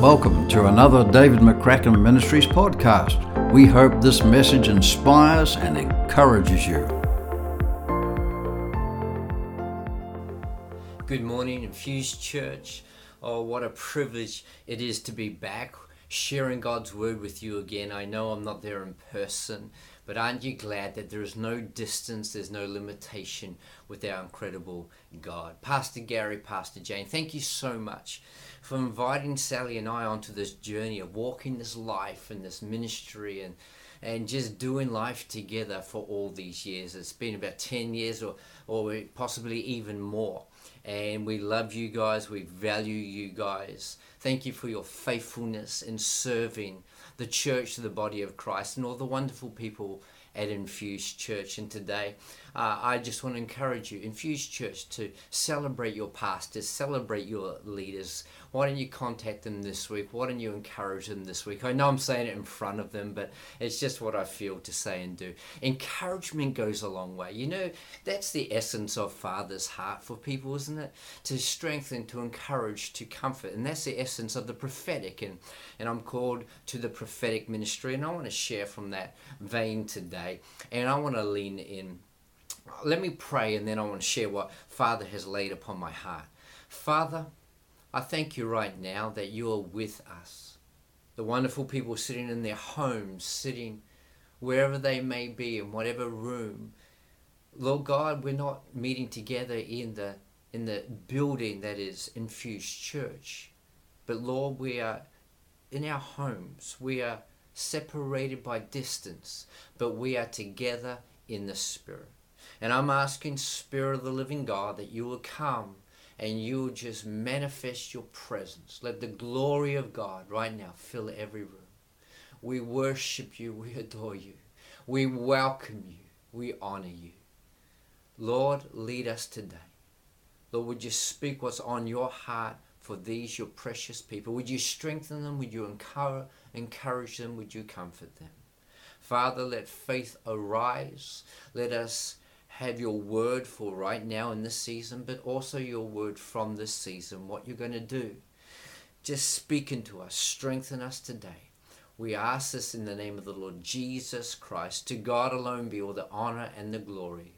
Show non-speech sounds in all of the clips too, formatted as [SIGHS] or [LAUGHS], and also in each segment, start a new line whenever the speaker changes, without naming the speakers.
Welcome to another David McCracken Ministries podcast. We hope this message inspires and encourages you.
Good morning, Infused Church. Oh, what a privilege it is to be back sharing God's word with you again. I know I'm not there in person, but aren't you glad that there is no distance, there's no limitation with our incredible God? Pastor Gary, Pastor Jane, thank you so much for inviting Sally and I onto this journey of walking this life and this ministry and and just doing life together for all these years. It's been about 10 years or, or possibly even more. And we love you guys. We value you guys. Thank you for your faithfulness in serving the church, the body of Christ, and all the wonderful people at Infused Church. And today, uh, I just want to encourage you, Infused Church, to celebrate your pastors, celebrate your leaders. Why don't you contact them this week? Why don't you encourage them this week? I know I'm saying it in front of them, but it's just what I feel to say and do. Encouragement goes a long way. You know, that's the essence of Father's heart for people, isn't it? To strengthen, to encourage, to comfort. And that's the essence of the prophetic. And, and I'm called to the prophetic ministry, and I want to share from that vein today. And I want to lean in let me pray and then I want to share what Father has laid upon my heart. Father, I thank you right now that you are with us. The wonderful people sitting in their homes, sitting wherever they may be, in whatever room. Lord God, we're not meeting together in the in the building that is infused church. But Lord, we are in our homes. We are separated by distance, but we are together in the Spirit. And I'm asking, Spirit of the living God, that you will come and you just manifest your presence. Let the glory of God right now fill every room. We worship you, we adore you, we welcome you, we honor you. Lord, lead us today. Lord, would you speak what's on your heart for these, your precious people? Would you strengthen them? Would you encourage, encourage them? Would you comfort them? Father, let faith arise. Let us have your word for right now in this season, but also your word from this season, what you're going to do. Just speak into us, strengthen us today. We ask this in the name of the Lord Jesus Christ. To God alone be all the honor and the glory.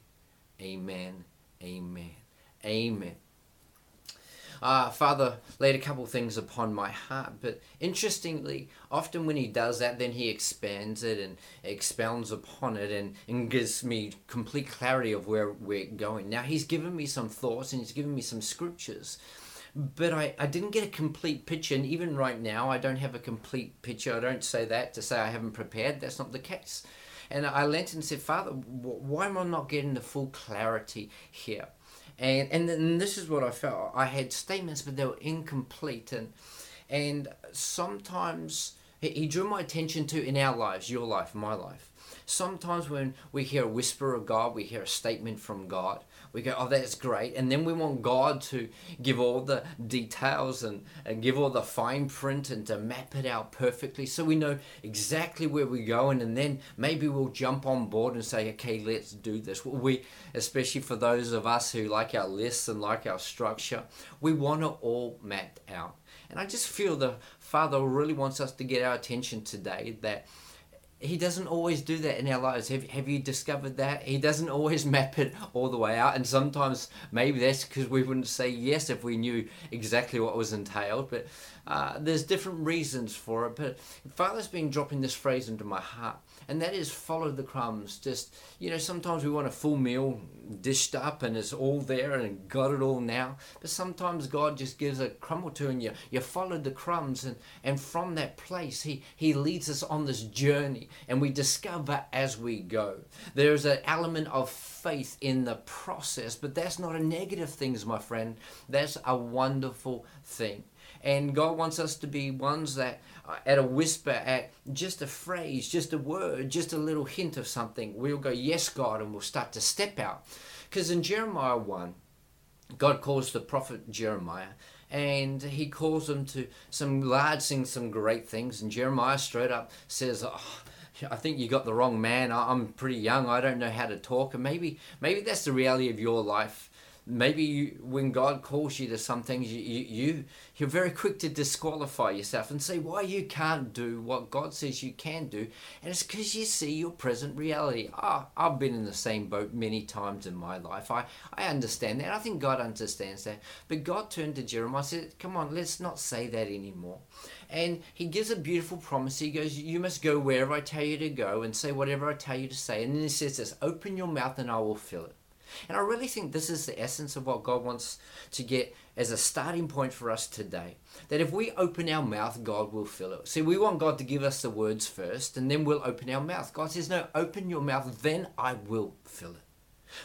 Amen. Amen. Amen uh, Father laid a couple things upon my heart. But interestingly, often when He does that, then He expands it and expounds upon it and, and gives me complete clarity of where we're going. Now, He's given me some thoughts and He's given me some scriptures but I, I didn't get a complete picture and even right now i don't have a complete picture i don't say that to say i haven't prepared that's not the case and i leant and said father why am i not getting the full clarity here and and then this is what I felt. I had statements, but they were incomplete, and and sometimes he drew my attention to in our lives, your life, my life. Sometimes when we hear a whisper of God, we hear a statement from God, we go, oh, that's great. And then we want God to give all the details and, and give all the fine print and to map it out perfectly so we know exactly where we're going. And then maybe we'll jump on board and say, okay, let's do this. We, especially for those of us who like our lists and like our structure, we want it all mapped out. And I just feel the Father really wants us to get our attention today that he doesn't always do that in our lives. Have, have you discovered that? He doesn't always [LAUGHS] map it all the way out. And sometimes maybe that's because we wouldn't say yes if we knew exactly what was entailed. But uh, there's different reasons for it. But Father's been dropping this phrase into my heart and that is follow the crumbs. Just, you know, sometimes we want a full meal dished up and it's all there and got it all now. But sometimes God just gives a crumb or two and you, you follow the crumbs and, and from that place he, he leads us on this journey and we discover as we go. There's an element of faith in the process, but that's not a negative thing, my friend. That's a wonderful thing. And God wants us to be ones that, uh, at a whisper, at just a phrase, just a word, just a little hint of something, we'll go, Yes, God, and we'll start to step out. Because in Jeremiah 1, God calls the prophet Jeremiah and he calls him to some large things, some great things. And Jeremiah straight up says, oh, I think you got the wrong man. I'm pretty young. I don't know how to talk. And maybe, maybe that's the reality of your life maybe you, when God calls you to some things, you, you, you, are very quick to disqualify yourself and say why you can't do what God says you can do. And it's because you see your present reality. Oh, I've been in the same boat many times in my life. I, I understand that. I think God understands that. But God turned to Jeremiah and said, Come on, let's not say that anymore. And he gives a beautiful promise. He goes, You must go wherever I tell you to go and say whatever I tell you to say. And then he says this Open your mouth and I will fill it. And I really think this is the essence of what God wants to get as a starting point for us today. That if we open our mouth, God will fill it. See, we want God to give us the words first, and then we'll open our mouth. God says, No, open your mouth, then I will fill it.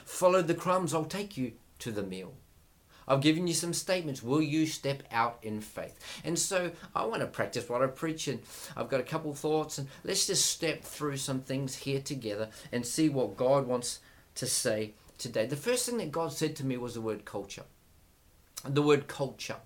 Follow the crumbs, I'll take you to the meal. I've given you some statements. Will you step out in faith? And so I want to practice what I preach, and I've got a couple thoughts, and let's just step through some things here together and see what God wants to say today. The first thing that God said to me was the word culture. The word culture.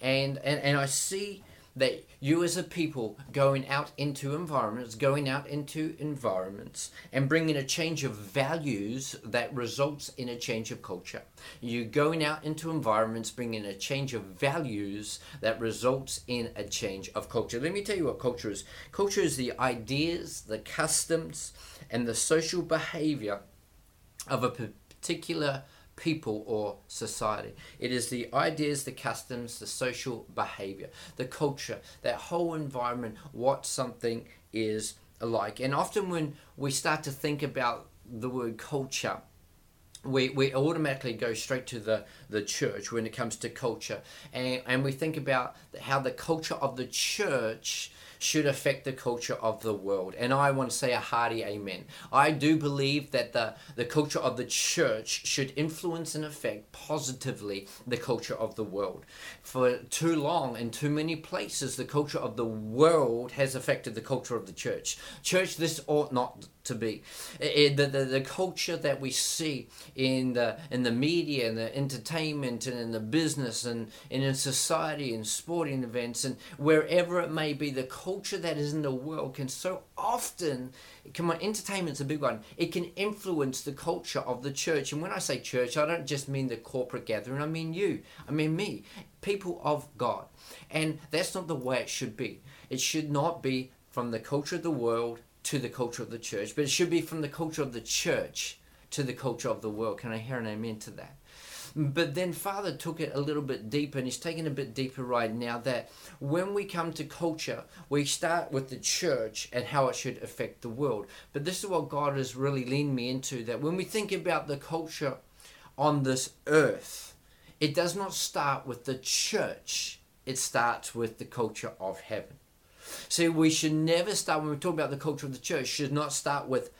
And, and, and I see that you as a people going out into environments, going out into environments and bringing a change of values that results in a change of culture. You going out into environments, bringing a change of values that results in a change of culture. Let me tell you what culture is. Culture is the ideas, the customs, and the social behavior of a particular people or society. It is the ideas, the customs, the social behavior, the culture, that whole environment, what something is like. And often when we start to think about the word culture, we, we automatically go straight to the, the church when it comes to culture. And, and we think about how the culture of the church should affect the culture of the world. And I want to say a hearty amen. I do believe that the, the culture of the church should influence and affect positively the culture of the world. For too long in too many places, the culture of the world has affected the culture of the church. Church, this ought not to be. It, the, the, the culture that we see in the, in the media and the entertainment and in the business and, and in society and sporting events and wherever it may be, the culture that is in the world can so often, come on, entertainment's a big one, it can influence the culture of the church. And when I say church, I don't just mean the corporate gathering, I mean you, I mean me, people of God. And that's not the way it should be. It should not be from the culture of the world to the culture of the church, but it should be from the culture of the church to the culture of the world. Can I hear an amen to that? But then Father took it a little bit deeper, and he's taking a bit deeper right now that when we come to culture, we start with the church and how it should affect the world. But this is what God has really leaned me into that when we think about the culture on this earth, it does not start with the church, it starts with the culture of heaven. See, we should never start when we talk about the culture of the church, should not start with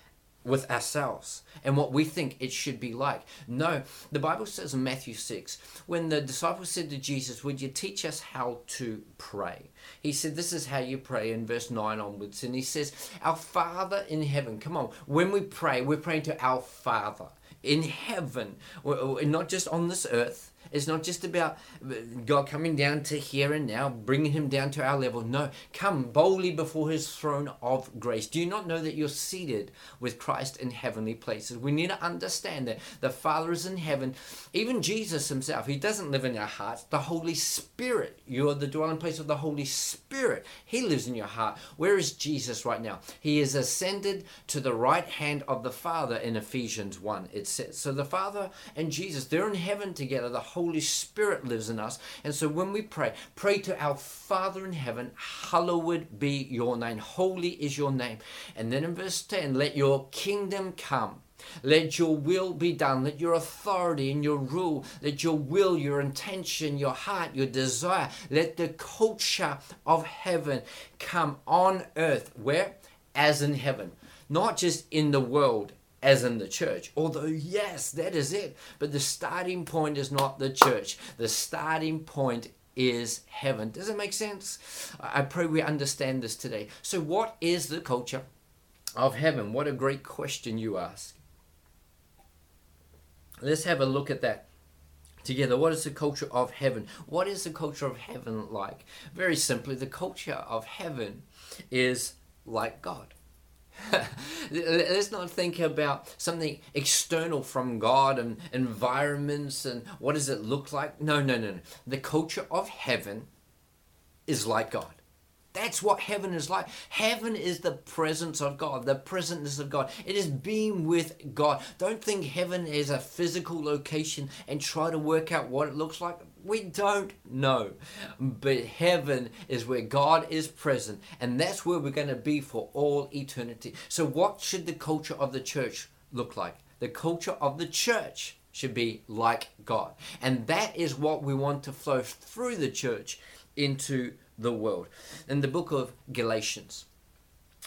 with ourselves and what we think it should be like. No, the Bible says in Matthew 6, when the disciples said to Jesus, Would you teach us how to pray? He said, This is how you pray in verse 9 onwards. And he says, Our Father in heaven. Come on, when we pray, we're praying to our Father in heaven, not just on this earth. It's not just about uh, God coming down to here and now, bringing him down to our level. No, come boldly before his throne of grace. Do you not know that you're seated with Christ in heavenly places? We need to understand that the Father is in heaven. Even Jesus himself, he doesn't live in our hearts. The Holy Spirit, you are the dwelling place of the Holy Spirit. He lives in your heart. Where is Jesus right now? He is ascended to the right hand of the Father in Ephesians 1, it says. So the Father and Jesus, they're in heaven together. The Holy Spirit lives in us. And so when we pray, pray to our Father in heaven, hallowed be your name. Holy is your name. And then in verse 10, let your kingdom come. Let your will be done. Let your authority and your rule, let your will, your intention, your heart, your desire, let the culture of heaven come on earth. Where? As in heaven. Not just in the world as in the church. Although, yes, that is it. But the starting point is not the church, the starting point is heaven. Does it make sense? I pray we understand this today. So, what is the culture of heaven? What a great question you ask. Let's have a look at that together. What is the culture of heaven? What is the culture of heaven like? Very simply, the culture of heaven is like God. Let's not think about something external from God and environments and what does it look like. No, no, no, no. The culture of heaven is like God. That's what heaven is like. Heaven is the presence of God, the presence of God. It is being with God. Don't think heaven is a physical location and try to work out what it looks like. We don't know. But heaven is where God is present, and that's where we're going to be for all eternity. So, what should the culture of the church look like? The culture of the church should be like God. And that is what we want to flow through the church into the world. In the book of Galatians,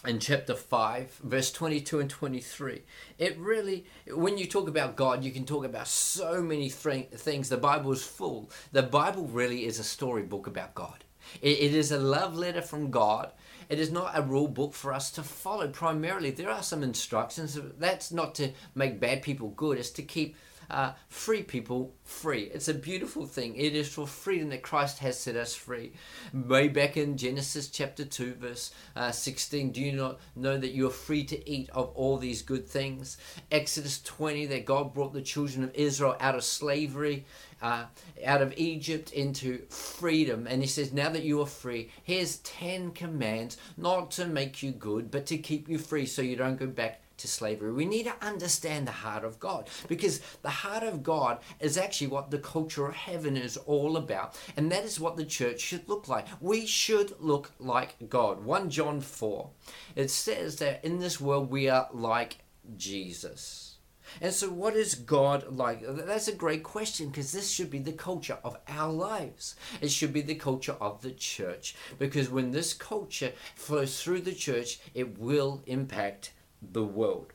in chapter 5 verse 22 and 23 it really when you talk about god you can talk about so many th- things. The bible is full. The bible really is a storybook about god. It, it is a love letter from god. It is not a rule book for us to follow. Primarily there are some instructions. That's not to make bad people good. It's to keep uh, free people free. It's a beautiful thing. It is for freedom that Christ has set us free. Way back in Genesis chapter 2, verse uh, 16, do you not know that you are free to eat of all these good things? Exodus 20, that God brought the children of Israel out of slavery. Uh, out of Egypt into freedom. And he says, Now that you are free, here's 10 commands not to make you good, but to keep you free so you don't go back to slavery. We need to understand the heart of God because the heart of God is actually what the culture of heaven is all about. And that is what the church should look like. We should look like God. 1 John 4, it says that in this world we are like Jesus. And so, what is God like? That's a great question because this should be the culture of our lives. It should be the culture of the church because when this culture flows through the church, it will impact the world.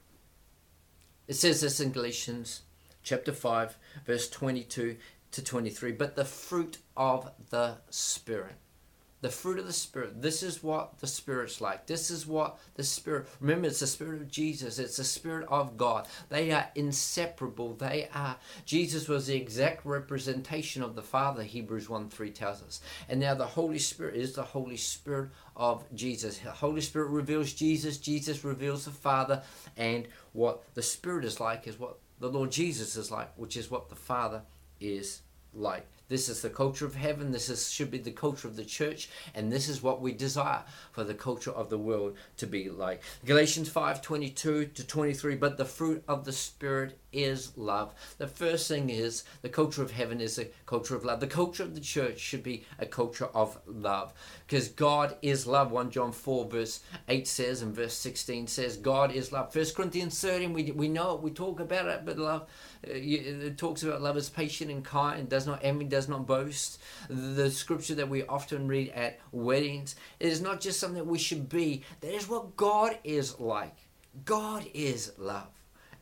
It says this in Galatians chapter 5, verse 22 to 23. But the fruit of the Spirit the fruit of the Spirit. This is what the Spirit's like. This is what the Spirit, remember, it's the Spirit of Jesus, it's the Spirit of God. They are inseparable. They are, Jesus was the exact representation of the Father, Hebrews 1 3 tells us. And now the Holy Spirit is the Holy Spirit of Jesus. The Holy Spirit reveals Jesus, Jesus reveals the Father, and what the Spirit is like is what the Lord Jesus is like, which is what the Father is like. This is the culture of heaven. This is, should be the culture of the church. And this is what we desire for the culture of the world to be like. Galatians 5 22 to 23. But the fruit of the Spirit is love. The first thing is the culture of heaven is a culture of love. The culture of the church should be a culture of love because God is love. 1 John 4 verse 8 says and verse 16 says God is love. 1 Corinthians 13 we, we know it, we talk about it, but love uh, it talks about love is patient and kind, does not envy, does not boast. The scripture that we often read at weddings, it is not just something we should be. That is what God is like. God is love.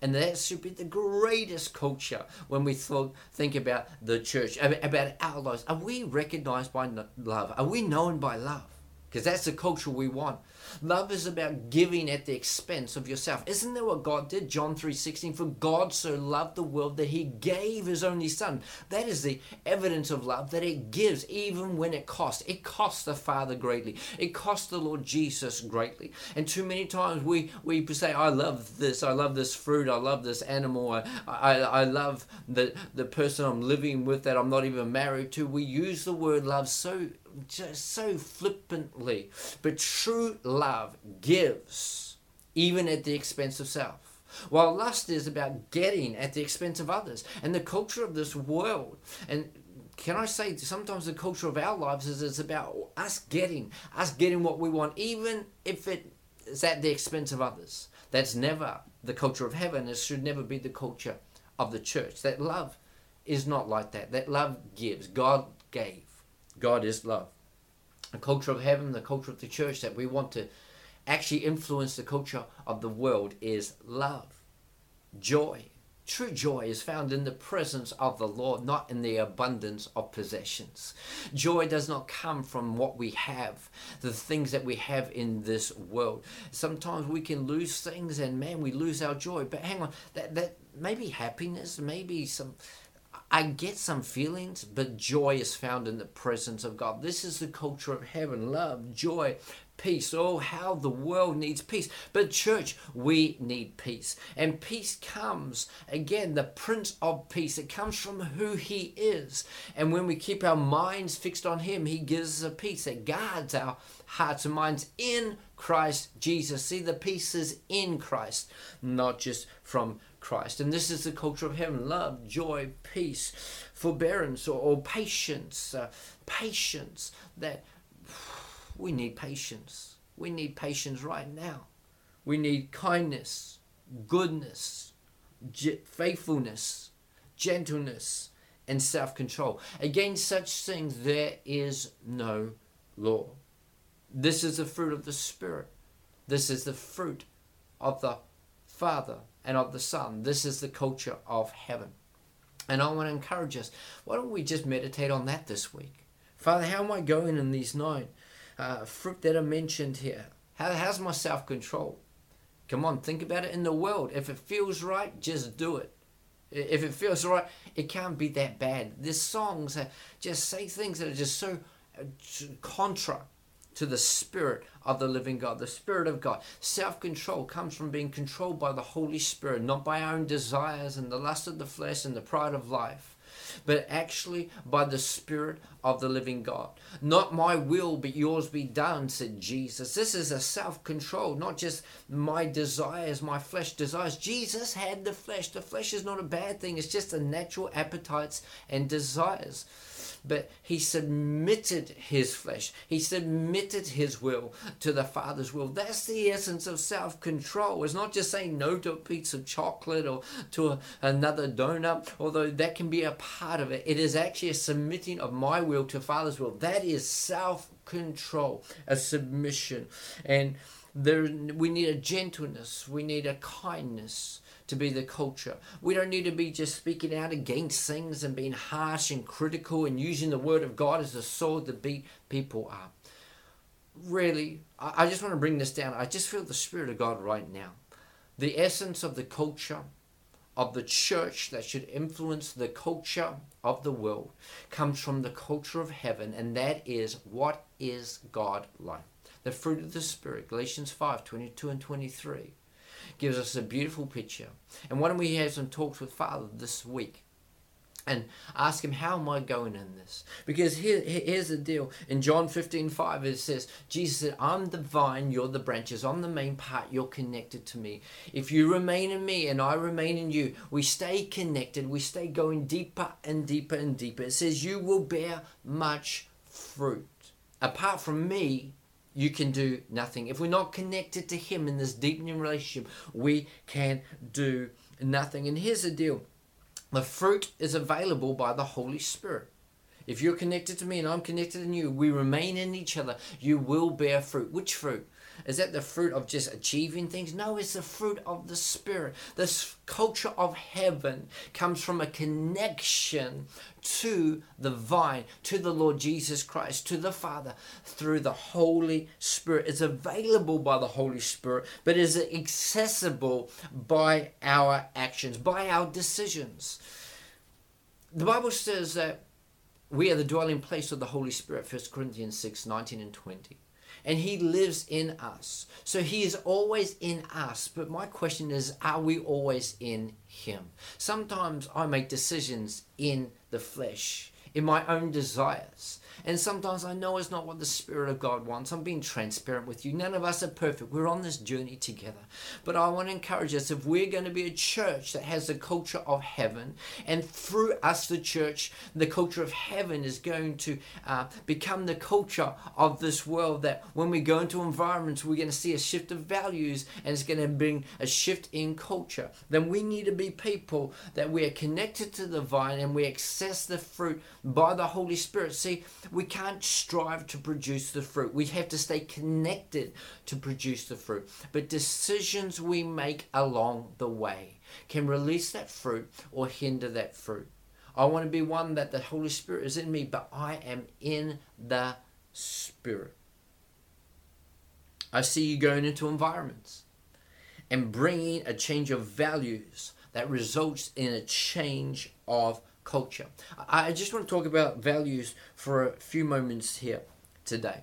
And that should be the greatest culture when we thought, think about the church, about our lives. Are we recognized by love? Are we known by love? Because that's the culture we want. Love is about giving at the expense of yourself. Isn't that what God did? John 3:16 for God so loved the world that he gave his only son. That is the evidence of love that it gives even when it costs. It costs the Father greatly. It costs the Lord Jesus greatly. And too many times we we say I love this, I love this fruit, I love this animal, I I, I love the the person I'm living with that I'm not even married to. We use the word love so just so flippantly. But true love gives, even at the expense of self. While lust is about getting at the expense of others. And the culture of this world, and can I say sometimes the culture of our lives is it's about us getting, us getting what we want, even if it is at the expense of others. That's never the culture of heaven. It should never be the culture of the church. That love is not like that. That love gives. God gave. God is love. The culture of heaven, the culture of the church that we want to actually influence the culture of the world is love, joy. True joy is found in the presence of the Lord, not in the abundance of possessions. Joy does not come from what we have, the things that we have in this world. Sometimes we can lose things and man, we lose our joy. But hang on, that, that maybe happiness, maybe some I get some feelings, but joy is found in the presence of God. This is the culture of heaven love, joy, peace. Oh, how the world needs peace. But, church, we need peace. And peace comes, again, the Prince of Peace. It comes from who He is. And when we keep our minds fixed on Him, He gives us a peace that guards our hearts and minds in Christ Jesus. See, the peace is in Christ, not just from Christ. And this is the culture of heaven love, joy, peace, forbearance, or, or patience. Uh, patience that [SIGHS] we need patience. We need patience right now. We need kindness, goodness, faithfulness, gentleness, and self control. Against such things, there is no law. This is the fruit of the Spirit. This is the fruit of the Father and of the Son. This is the culture of heaven. And I want to encourage us why don't we just meditate on that this week? Father, how am I going in these nine uh, fruit that are mentioned here? How, how's my self control? Come on, think about it in the world. If it feels right, just do it. If it feels right, it can't be that bad. There's songs just say things that are just so uh, contra to the Spirit of the living God, the Spirit of God. Self control comes from being controlled by the Holy Spirit, not by our own desires and the lust of the flesh and the pride of life but actually by the Spirit of the living God. Not my will, but yours be done, said Jesus. This is a self control, not just my desires, my flesh desires. Jesus had the flesh. The flesh is not a bad thing, it's just the natural appetites and desires but he submitted his flesh. He submitted his will to the Father's will. That's the essence of self control. It's not just saying no to a piece of chocolate or to a, another donut, although that can be a part of it. It is actually a submitting of my will to Father's will. That is self control, a submission. And there, we need a gentleness, we need a kindness to be the culture. We don't need to be just speaking out against things and being harsh and critical and using the word of God as a sword to beat people up. Really, I just want to bring this down. I just feel the Spirit of God right now. The essence of the culture of the church that should influence the culture of the world comes from the culture of heaven, and that is what is God like? The fruit of the Spirit, Galatians 5 22 and 23 gives us a beautiful picture. And why don't we have some talks with Father this week? and ask him how am i going in this? Because here, here's the deal. In john 15 5 it says jesus said i'm the vine you're the branches. I'm the main part you're connected to me. If you remain in me and i remain in you we stay connected. We stay going deeper and deeper and deeper. It says you will bear much fruit. Apart from me you can do nothing. If we're not connected to Him in this deepening relationship, we can do nothing. And here's the deal the fruit is available by the Holy Spirit. If you're connected to me and I'm connected in you, we remain in each other, you will bear fruit. Which fruit? Is that the fruit of just achieving things? No, it's the fruit of the Spirit. This culture of heaven comes from a connection to the vine, to the Lord Jesus Christ, to the Father through the Holy Spirit. It's available by the Holy Spirit, but is accessible by our actions, by our decisions. The Bible says that we are the dwelling place of the Holy Spirit, 1 Corinthians 6 19 and 20 and He lives in us. So He is always in us. But my question is, are we always in Him? Sometimes I make decisions in the flesh, in my own desires. And sometimes I know it's not what the Spirit of God wants. I'm being transparent with you. None of us are perfect. We're on this journey together. But I want to encourage us if we're going to be a church that has the culture of heaven, and through us, the church, the culture of heaven is going to uh, become the culture of this world. That when we go into environments, we're going to see a shift of values and it's going to bring a shift in culture. Then we need to be people that we are connected to the vine and we access the fruit by the Holy Spirit. See, we can't strive to produce the fruit. We have to stay connected to produce the fruit. But decisions we make along the way can release that fruit or hinder that fruit. I want to be one that the Holy Spirit is in me, but I am in the Spirit. I see you going into environments and bringing a change of values that results in a change of culture. I just want to talk about values for a few moments here today.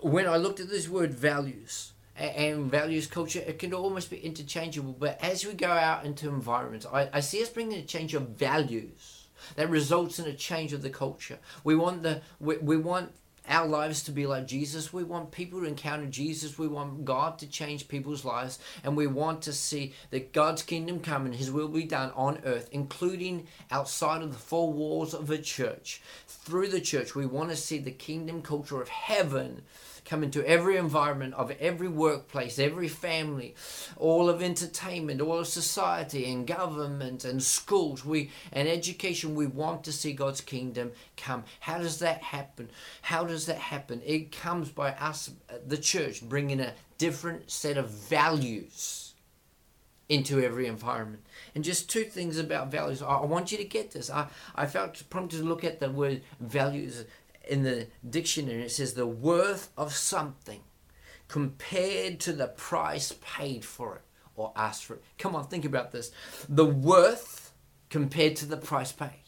When I looked at this word values, and values culture, it can almost be interchangeable. But as we go out into environments, I, I see us bringing a change of values that results in a change of the culture. We want the we, we want our lives to be like Jesus. We want people to encounter Jesus. We want God to change people's lives. And we want to see that God's kingdom come and his will be done on earth, including outside of the four walls of a church. Through the church, we want to see the kingdom culture of heaven come into every environment of every workplace, every family, all of entertainment, all of society and government and schools. We and education. We want to see God's kingdom come. How does that happen? How does that happen? It comes by us, the church, bringing a different set of values into every environment. And just two things about values. I, want you to get this. I, I felt prompted to look at the word values in the dictionary, it says the worth of something compared to the price paid for it or asked for it. Come on, think about this. The worth compared to the price paid.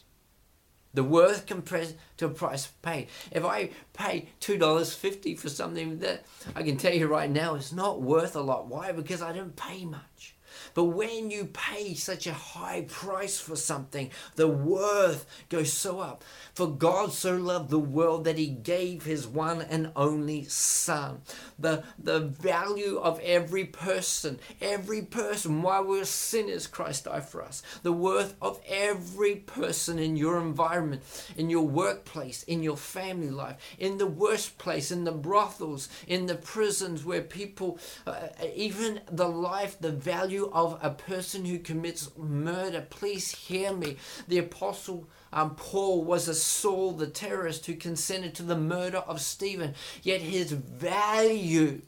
The worth compared to a price paid. If I pay $2.50 for something that I can tell you right now is not worth a lot. Why? Because I didn't pay much. But when you pay such a high price for something, the worth goes so up. For God so loved the world that he gave his one and only Son. The, the value of every person, every person, while we're sinners, Christ died for us. The worth of every person in your environment, in your workplace, in your family life, in the worst place, in the brothels, in the prisons where people, uh, even the life, the value of a person who commits murder. Please hear me. The apostle um, Paul was a Saul the terrorist who consented to the murder of Stephen, yet his value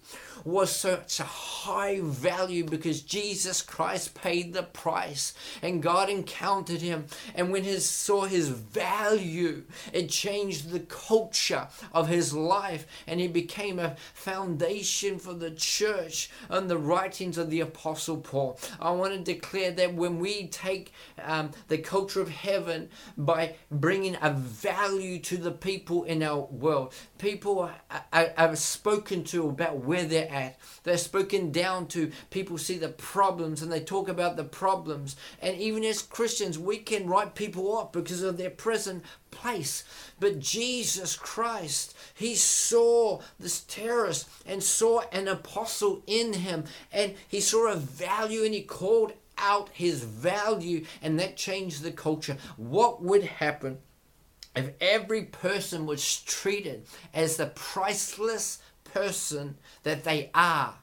was such a high value because Jesus Christ paid the price and God encountered him. And when he saw his value, it changed the culture of his life and he became a foundation for the church and the writings of the Apostle Paul. I want to declare that when we take um, the culture of heaven by bringing a value to the people in our world, people are, are, are spoken to about where they're at. They're spoken down to. People see the problems and they talk about the problems. And even as Christians, we can write people off because of their present place. But Jesus Christ, He saw this terrorist and saw an apostle in him. And He saw a value and He called out His value. And that changed the culture. What would happen? If every person was treated as the priceless person that they are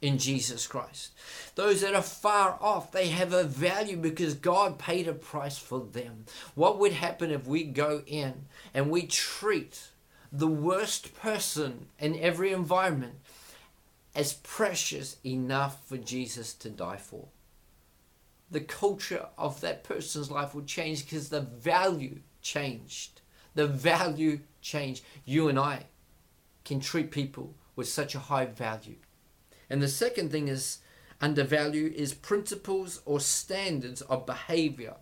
in Jesus Christ. Those that are far off, they have a value because God paid a price for them. What would happen if we go in and we treat the worst person in every environment as precious enough for Jesus to die for? The culture of that person's life would change because the value changed. The value changed. You and I can treat people with such a high value. And the second thing is undervalue is principles or standards of behavior.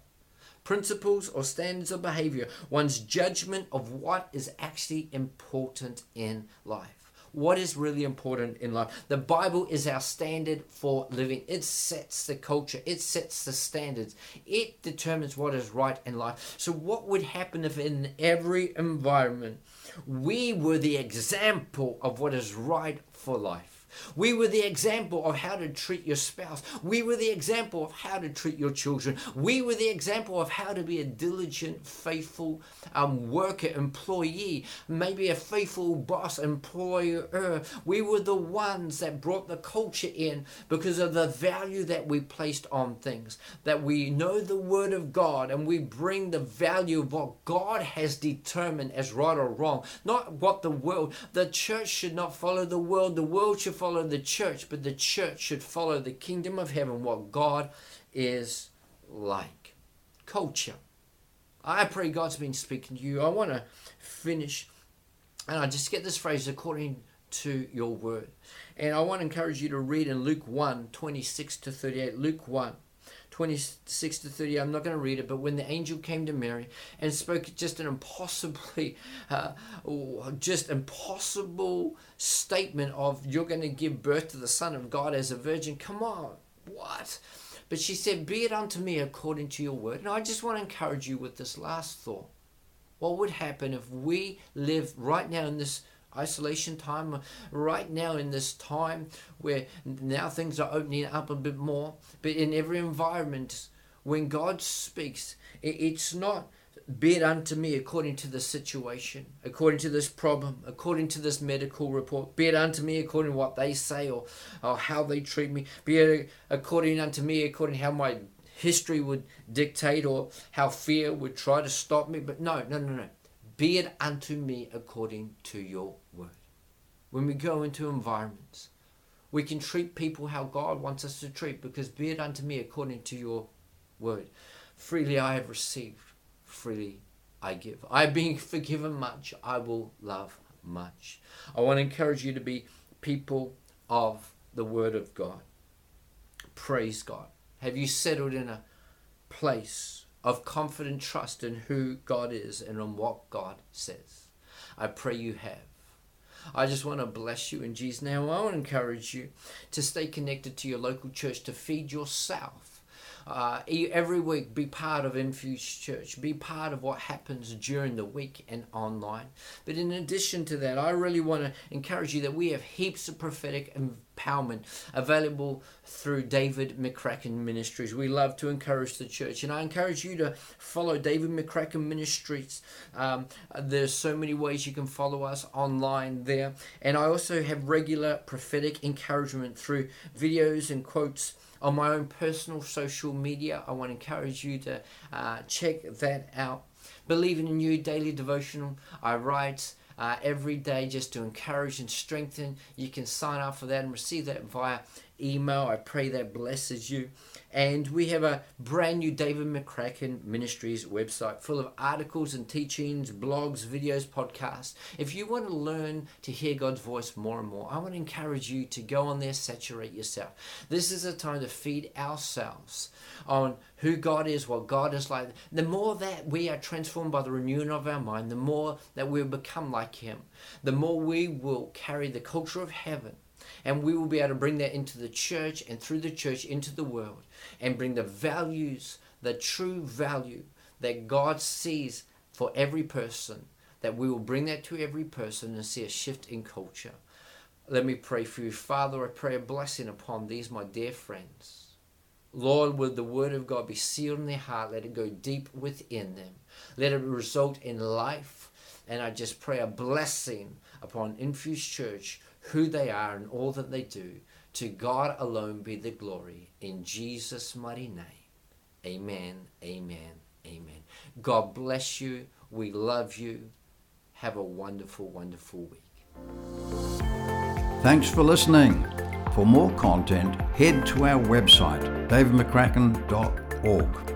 Principles or standards of behavior, one's judgment of what is actually important in life what is really important in life. The Bible is our standard for living. It sets the culture, it sets the standards, it determines what is right in life. So, what would happen if in every environment we were the example of what is right for life? We were the example of how to treat your spouse. We were the example of how to treat your children. We were the example of how to be a diligent, faithful um, worker, employee, maybe a faithful boss, employer. We were the ones that brought the culture in because of the value that we placed on things. That we know the Word of God and we bring the value of what God has determined as right or wrong, not what the world. The church should not follow the world. The world should follow follow the church, but the church should follow the kingdom of heaven, what God is like. Culture. I pray God's been speaking to you. I want to finish, and I just get this phrase according to your word. And I want to encourage you to read in Luke 1 26 to 38. Luke 1 26 to 30. I'm not going to read it, but when the angel came to Mary and spoke just an impossibly, [LAUGHS] uh, just impossible statement of you're going to give birth to the Son of God as a virgin. Come on, what? But she said, Be it unto me according to your word. And I just want to encourage you with this last thought. What would happen if we live right now in this isolation time, uh, right now in this time where now things are opening up a bit more, but in every environment, when God speaks, it's not be it unto me according to the situation, according to this problem, according to this medical report, be it unto me according to what they say or, or how they treat me, be it according unto me according to how my history would dictate or how fear would try to stop me. But no, no, no, no. Be it unto me according to your. When we go into environments, we can treat people how God wants us to treat because be it unto me according to your word. Freely I have received, freely I give. I being [LAUGHS] forgiven much, I will love much. I want to encourage you to be people of the word of God. Praise God. Have you settled in a place of confident trust in who God is and on what God says. I pray you have. I just want to bless you in Jesus' name. I want to encourage you to stay connected to your local church to feed yourself uh, every week, be part of Infused Church. Be part of what happens during the week and online. But in addition to that, I really want to encourage you that we have heaps of prophetic empowerment available through David McCracken Ministries. We love to encourage the church, and I encourage you to follow David McCracken Ministries. Um, there's so many ways you can follow us online there, and I also have regular prophetic encouragement through videos and quotes on my own personal social media. I want to encourage you to uh, check that out. Believing in You Daily Devotional. I write uh, every day just to encourage and strengthen. You can sign up for that and receive that via email. I pray that blesses you. And we have a brand new David McCracken Ministries website full of articles and teachings, blogs, videos, podcasts. If you want to learn to hear God's voice more and more, I want to encourage you to go on there, saturate yourself. This is a time to feed ourselves on who God is, what God is like. The more that we are transformed by the renewing of our mind, the more that we will become like Him, the more we will carry the culture of heaven and we will be able to bring that into the church and through the church into the world and bring the values, the true value that God sees for every person, that we will bring that to every person and see a shift in culture. Let me pray for you. Father, I pray a blessing upon these, my dear friends. Lord, would the word of God be sealed in their heart? Let it go deep within them. Let it result in life. And I just pray a blessing upon Infused Church who they are and all that they do. To God alone be the glory. In Jesus' mighty name. Amen, amen, amen. God bless you. We love you. Have a wonderful, wonderful week.
Thanks for listening. For more content, head to our website, davidmccracken.org.